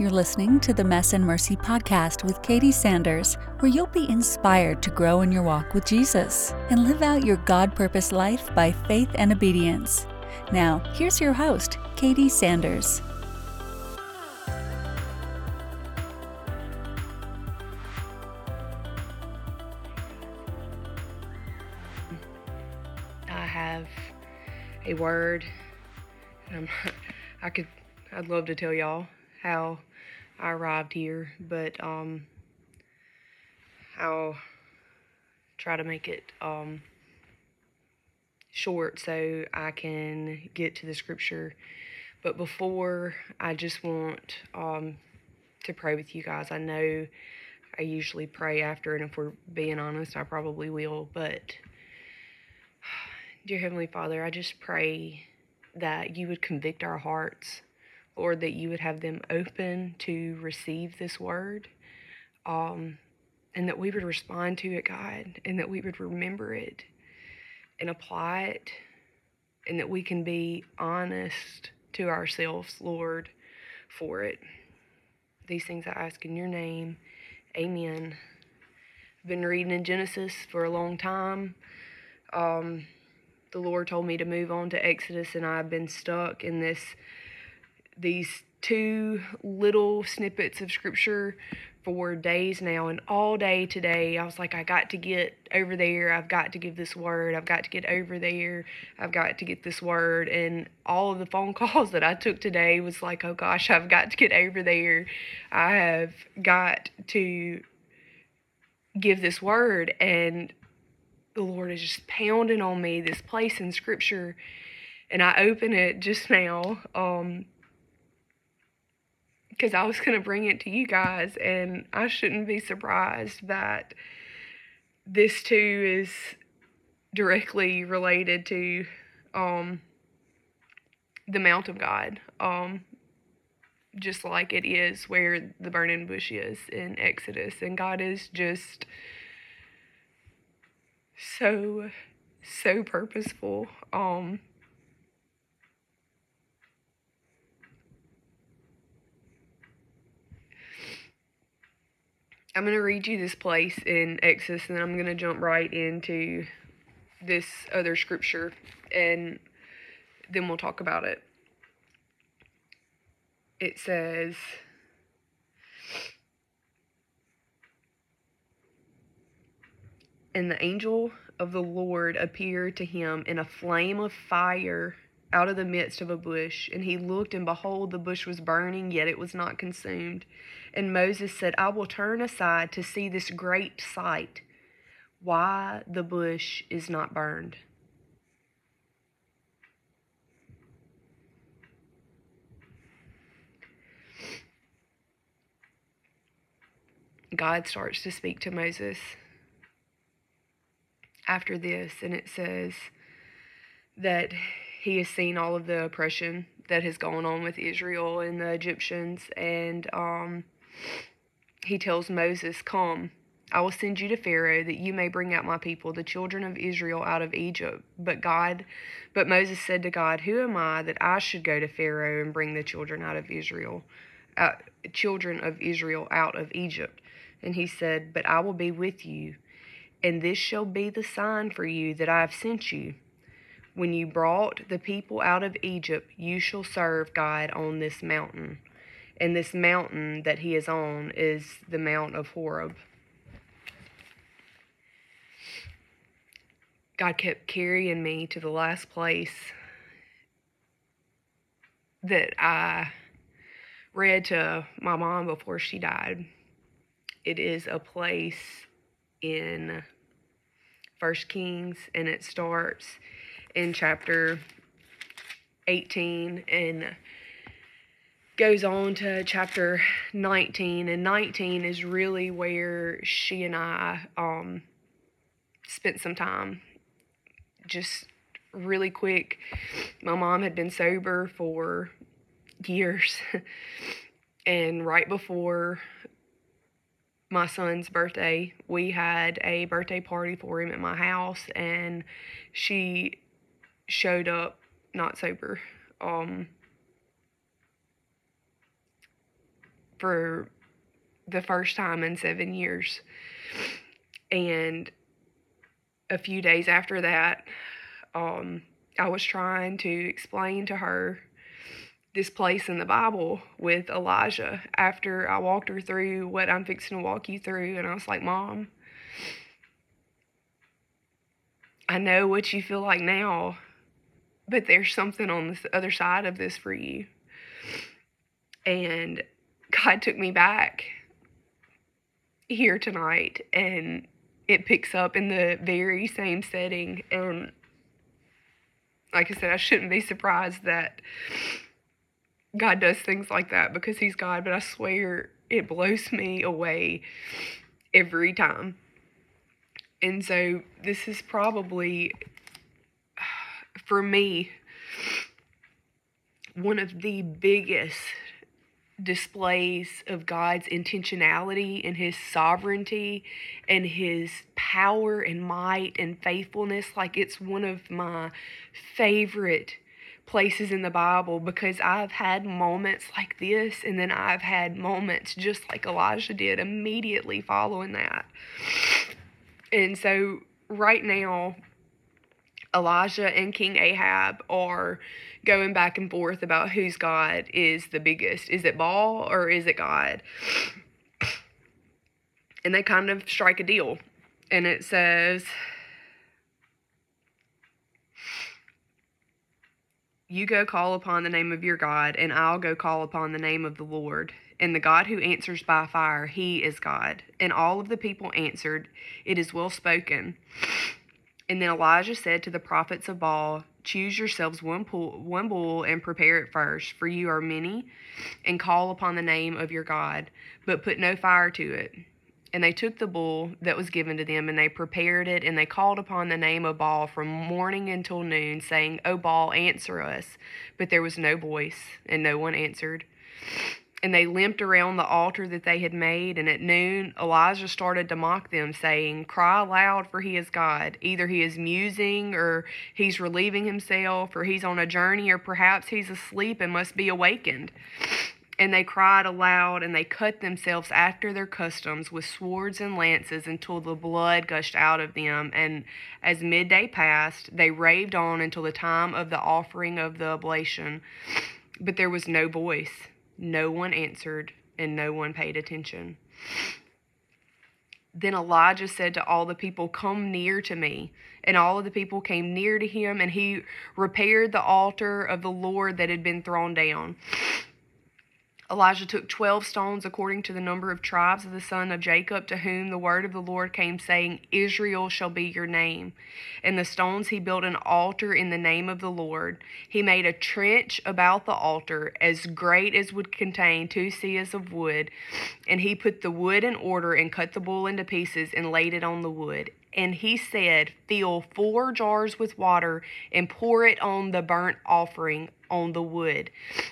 You're listening to the Mess and Mercy podcast with Katie Sanders, where you'll be inspired to grow in your walk with Jesus and live out your God purpose life by faith and obedience. Now, here's your host, Katie Sanders. I have a word. Um, I could, I'd love to tell y'all how I arrived here, but um, I'll try to make it um, short so I can get to the scripture. But before, I just want um, to pray with you guys. I know I usually pray after, and if we're being honest, I probably will, but Dear Heavenly Father, I just pray that you would convict our hearts, Lord, that you would have them open to receive this word, um, and that we would respond to it, God, and that we would remember it and apply it, and that we can be honest to ourselves, Lord, for it. These things I ask in your name. Amen. I've been reading in Genesis for a long time. Um, the Lord told me to move on to Exodus, and I've been stuck in this these two little snippets of scripture for days now. And all day today, I was like, I got to get over there. I've got to give this word. I've got to get over there. I've got to get this word. And all of the phone calls that I took today was like, oh gosh, I've got to get over there. I have got to give this word. And the Lord is just pounding on me this place in Scripture, and I open it just now um, because I was going to bring it to you guys, and I shouldn't be surprised that this too is directly related to um, the Mount of God, um, just like it is where the burning bush is in Exodus, and God is just so so purposeful um I'm going to read you this place in Exodus and then I'm going to jump right into this other scripture and then we'll talk about it. It says And the angel of the Lord appeared to him in a flame of fire out of the midst of a bush. And he looked, and behold, the bush was burning, yet it was not consumed. And Moses said, I will turn aside to see this great sight, why the bush is not burned. God starts to speak to Moses after this, and it says that he has seen all of the oppression that has gone on with Israel and the Egyptians, and um, he tells Moses, Come, I will send you to Pharaoh that you may bring out my people, the children of Israel, out of Egypt. But God, but Moses said to God, Who am I that I should go to Pharaoh and bring the children out of Israel, uh, children of Israel out of Egypt? And he said, But I will be with you and this shall be the sign for you that I have sent you. When you brought the people out of Egypt, you shall serve God on this mountain. And this mountain that he is on is the Mount of Horeb. God kept carrying me to the last place that I read to my mom before she died. It is a place in First Kings, and it starts in chapter 18 and goes on to chapter 19 and 19 is really where she and I um spent some time. Just really quick. My mom had been sober for years. And right before my son's birthday, we had a birthday party for him at my house, and she showed up not sober. Um, for the first time in seven years. And a few days after that, um, I was trying to explain to her this place in the Bible with Elijah after I walked her through what I'm fixing to walk you through. And I was like, Mom, I know what you feel like now, but there's something on the other side of this for you. And God took me back here tonight and it picks up in the very same setting and like I said, I shouldn't be surprised that God does things like that because He's God, but I swear it blows me away every time. And so, this is probably, for me, one of the biggest displays of God's intentionality and his sovereignty and his power and might and faithfulness. Like it's one of my favorite places in the Bible because I've had moments like this and then I've had moments just like Elijah did immediately following that. And so right now, Elijah and King Ahab are going back and forth about whose God is the biggest. Is it Baal or is it God? And they kind of strike a deal. And it says, You go call upon the name of your God, and I'll go call upon the name of the Lord. And the God who answers by fire, he is God. And all of the people answered, It is well spoken. And then Elijah said to the prophets of Baal, Choose yourselves one, pool, one bull and prepare it first, for you are many, and call upon the name of your God, but put no fire to it. And they took the bull that was given to them, and they prepared it, and they called upon the name of Baal from morning until noon, saying, O Baal, answer us. But there was no voice, and no one answered and they limped around the altar that they had made. And at noon, Elijah started to mock them, saying, Cry aloud, for he is God. Either he is musing, or he's relieving himself, or he's on a journey, or perhaps he's asleep and must be awakened. And they cried aloud, and they cut themselves after their customs with swords and lances until the blood gushed out of them. And as midday passed, they raved on until the time of the offering of the oblation. But there was no voice no one answered, and no one paid attention. Then Elijah said to all the people, Come near to me. And all of the people came near to him, and he repaired the altar of the Lord that had been thrown down. Elijah took twelve stones according to the number of tribes of the son of Jacob, to whom the word of the Lord came, saying, Israel shall be your name. And the stones he built an altar in the name of the Lord. He made a trench about the altar, as great as would contain two seahs of wood. And he put the wood in order, and cut the bull into pieces, and laid it on the wood. And he said, Fill four jars with water, and pour it on the burnt offering on the wood.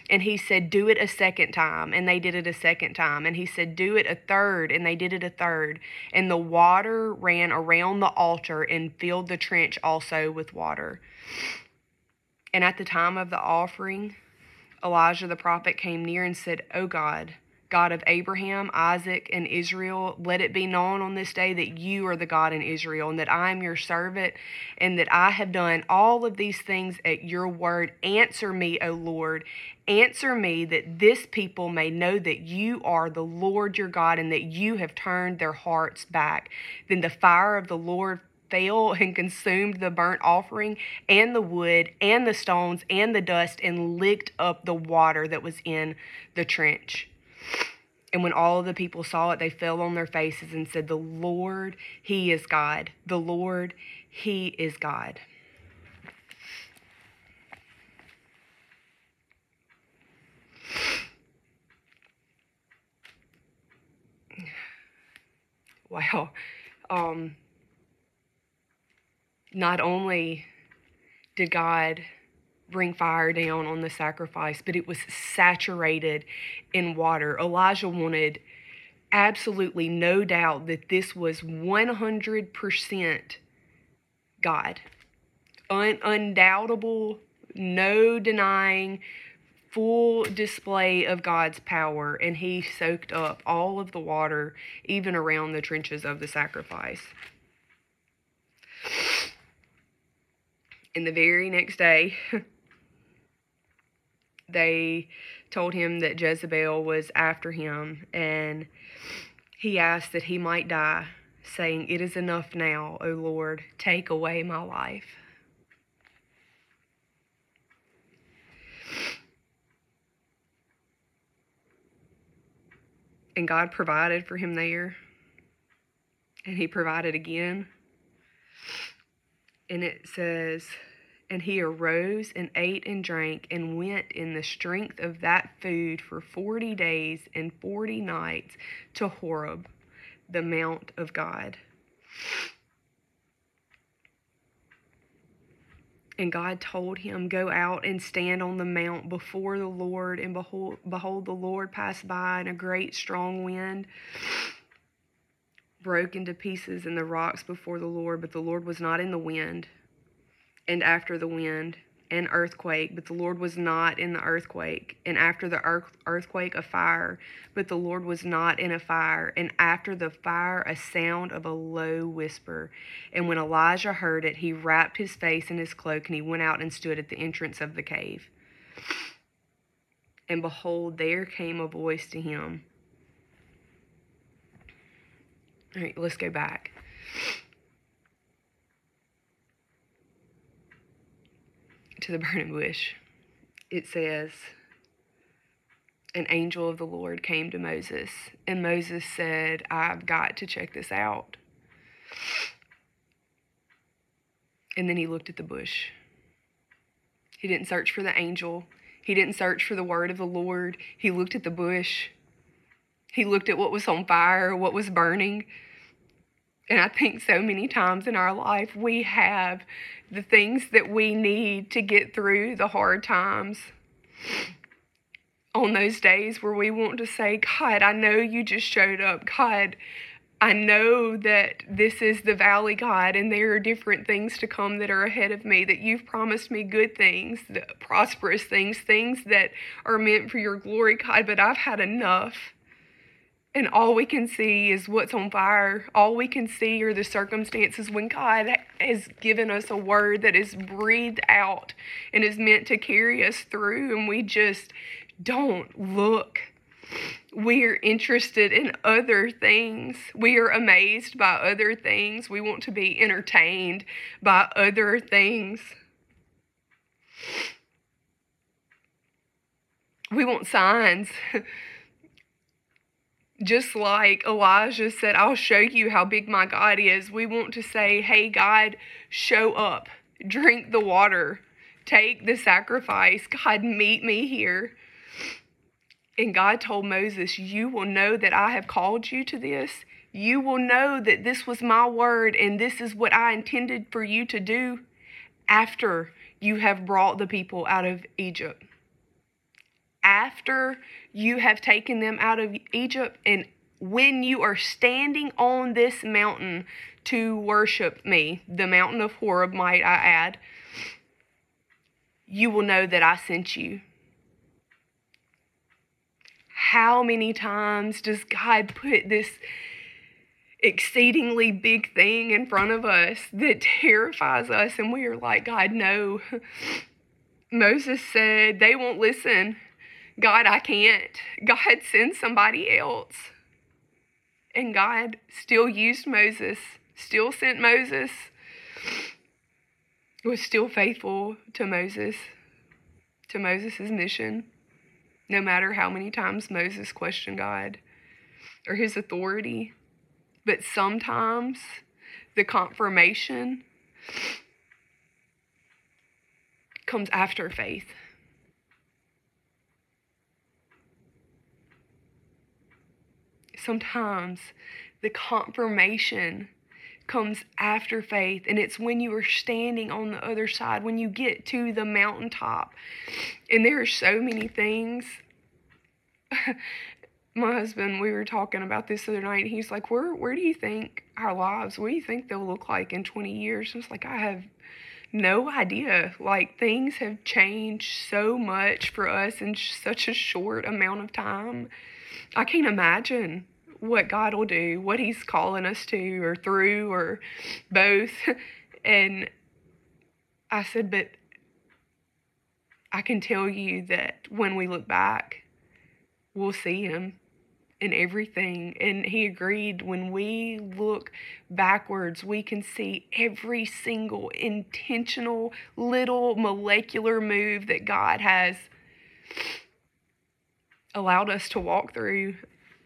And he said, Do it a second time. And they did it a second time. And he said, Do it a third. And they did it a third. And the water ran around the altar and filled the trench also with water. And at the time of the offering, Elijah the prophet came near and said, O God, God of Abraham, Isaac, and Israel, let it be known on this day that you are the God in Israel, and that I am your servant, and that I have done all of these things at your word. Answer me, O Lord. Answer me that this people may know that you are the Lord your God, and that you have turned their hearts back. Then the fire of the Lord fell and consumed the burnt offering and the wood and the stones and the dust and licked up the water that was in the trench. And when all the people saw it, they fell on their faces and said, The Lord, He is God. The Lord, He is God. Wow. Um, not only did God bring fire down on the sacrifice, but it was saturated in water. Elijah wanted absolutely no doubt that this was 100% God. Un- undoubtable, no denying, full display of God's power, and he soaked up all of the water, even around the trenches of the sacrifice. And the very next day, they told him that Jezebel was after him, and he asked that he might die, saying, It is enough now, O Lord, take away my life. And God provided for him there. And he provided again. And it says, And he arose and ate and drank and went in the strength of that food for 40 days and 40 nights to Horeb, the mount of God. And God told him, Go out and stand on the mount before the Lord, and behold, behold, the Lord passed by, and a great strong wind broke into pieces in the rocks before the Lord, but the Lord was not in the wind. And after the wind, and earthquake, but the Lord was not in the earthquake. And after the earthquake, a fire, but the Lord was not in a fire. And after the fire, a sound of a low whisper. And when Elijah heard it, he wrapped his face in his cloak, and he went out and stood at the entrance of the cave. And behold, there came a voice to him. All right, let's go back. To the burning bush, it says, An angel of the Lord came to Moses, and Moses said, I've got to check this out. And then he looked at the bush. He didn't search for the angel. He didn't search for the word of the Lord. He looked at the bush. He looked at what was on fire, what was burning. And I think so many times in our life we have the things that we need to get through the hard times. On those days where we want to say, God, I know you just showed up. God, I know that this is the valley, God, and there are different things to come that are ahead of me, that you've promised me good things, prosperous things, things that are meant for your glory, God, but I've had enough. And all we can see is what's on fire. All we can see are the circumstances when God has given us a word that is breathed out and is meant to carry us through, and we just don't look. We are interested in other things. We are amazed by other things. We want to be entertained by other things. We want signs. just like Elijah said, I'll show you how big my God is. We want to say, hey, God, show up, drink the water, take the sacrifice. God, meet me here. And God told Moses, You will know that I have called you to this. You will know that this was my word and this is what I intended for you to do after you have brought the people out of Egypt after you have taken them out of Egypt and when you are standing on this mountain to worship me, the mountain of Horeb, might I add, you will know that I sent you. How many times does God put this exceedingly big thing in front of us that terrifies us? And we are like, God, no. Moses said, they won't listen. God, I can't. God, send somebody else. And God still used Moses, still sent Moses, was still faithful to Moses, to Moses' mission, no matter how many times Moses questioned God or his authority. But sometimes the confirmation comes after faith. Sometimes the confirmation comes after faith and it's when you are standing on the other side when you get to the mountaintop and there are so many things my husband we were talking about this the other night he's like where where do you think our lives what do you think they'll look like in 20 years I was like I have no idea. Like things have changed so much for us in such a short amount of time. I can't imagine what God will do, what He's calling us to, or through, or both. And I said, but I can tell you that when we look back, we'll see Him in everything. And He agreed when we look backwards, we can see every single intentional little molecular move that God has allowed us to walk through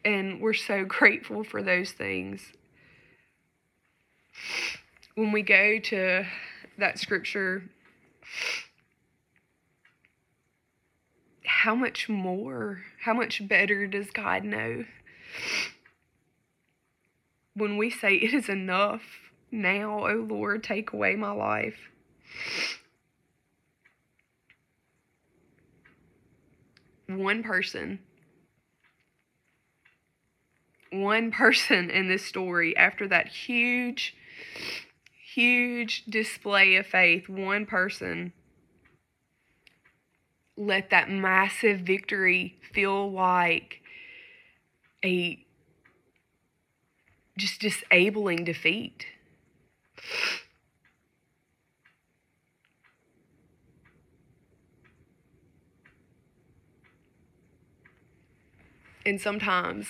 and we're so grateful for those things. When we go to that scripture, how much more, how much better does God know? When we say, It is enough now, O Lord, take away my life. One person one person in this story after that huge, huge display of faith, one person let that massive victory feel like a just disabling defeat. And sometimes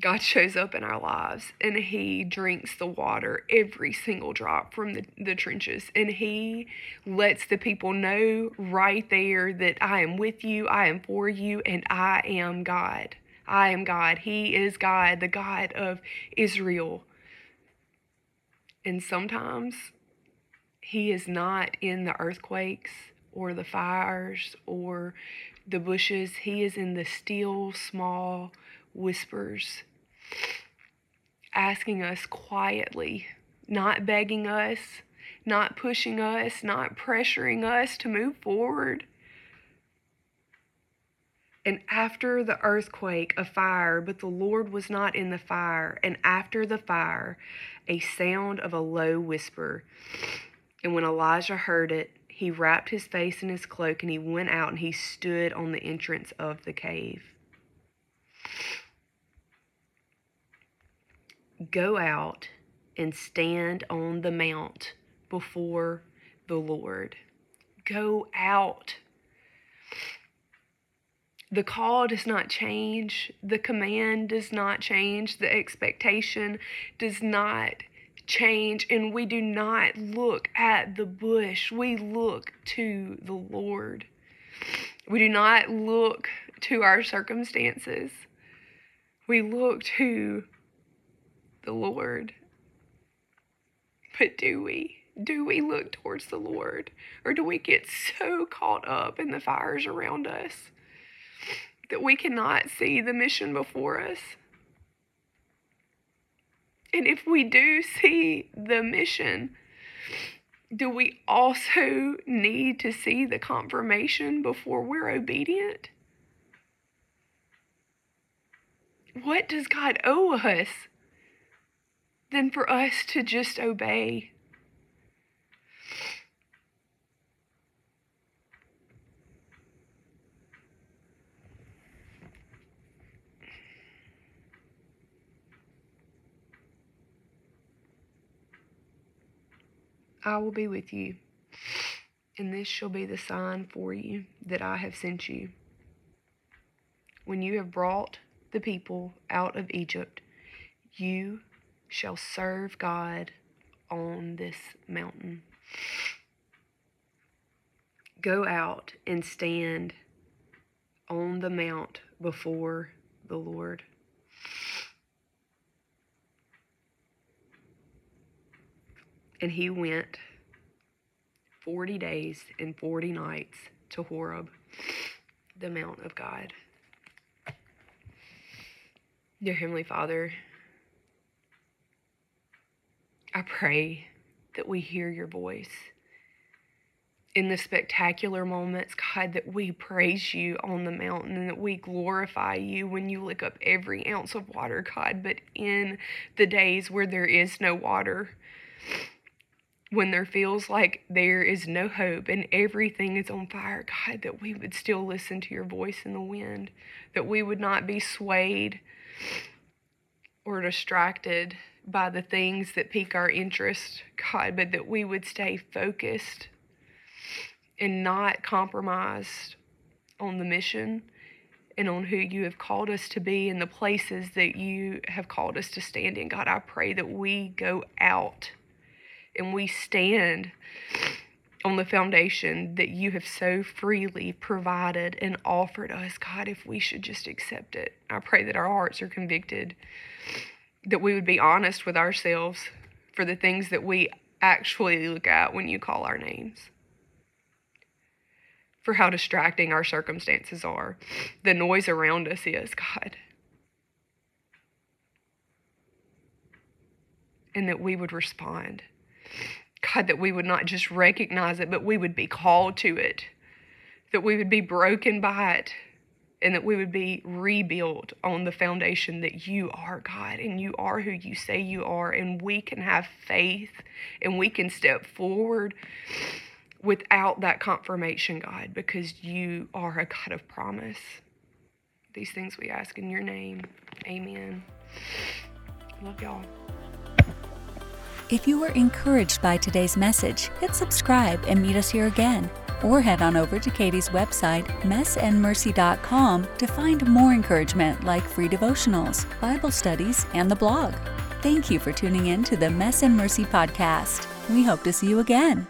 God shows up in our lives and He drinks the water, every single drop from the, the trenches. And He lets the people know right there that I am with you, I am for you, and I am God. I am God. He is God, the God of Israel. And sometimes He is not in the earthquakes or the fires or the bushes, He is in the still, small whispers asking us quietly, not begging us, not pushing us, not pressuring us to move forward. And after the earthquake, a fire, but the Lord was not in the fire. And after the fire, a sound of a low whisper. And when Elijah heard it, he wrapped his face in his cloak and he went out and he stood on the entrance of the cave. Go out and stand on the mount before the Lord. Go out. The call does not change. The command does not change. The expectation does not change. And we do not look at the bush. We look to the Lord. We do not look to our circumstances. We look to the Lord. But do we? Do we look towards the Lord? Or do we get so caught up in the fires around us that we cannot see the mission before us? And if we do see the mission, do we also need to see the confirmation before we're obedient? What does God owe us? Than for us to just obey. I will be with you, and this shall be the sign for you that I have sent you. When you have brought the people out of Egypt, you shall serve God on this mountain. Go out and stand on the mount before the Lord. And he went 40 days and 40 nights to Horeb, the mount of God. Dear Heavenly Father, I pray that we hear your voice in the spectacular moments, God, that we praise you on the mountain and that we glorify you when you lick up every ounce of water, God. But in the days where there is no water, when there feels like there is no hope and everything is on fire, God, that we would still listen to your voice in the wind, that we would not be swayed or distracted by the things that pique our interest, God, but that we would stay focused and not compromised on the mission and on who you have called us to be and the places that you have called us to stand in. God, I pray that we go out and we stand on the foundation that you have so freely provided and offered us, God, if we should just accept it. I pray that our hearts are convicted, that we would be honest with ourselves for the things that we actually look at when you call our names, for how distracting our circumstances are, the noise around us is, God. And that we would respond. God, that we would not just recognize it, but we would be called to it, that we would be broken by it, and that we would be rebuilt on the foundation that you are God and you are who you say you are, and we can have faith and we can step forward without that confirmation, God, because you are a God of promise. These things we ask in your name. Amen. Love y'all. If you were encouraged by today's message, hit subscribe and meet us here again. Or head on over to Katie's website, messandmercy.com, to find more encouragement like free devotionals, Bible studies, and the blog. Thank you for tuning in to the Mess and Mercy podcast. We hope to see you again.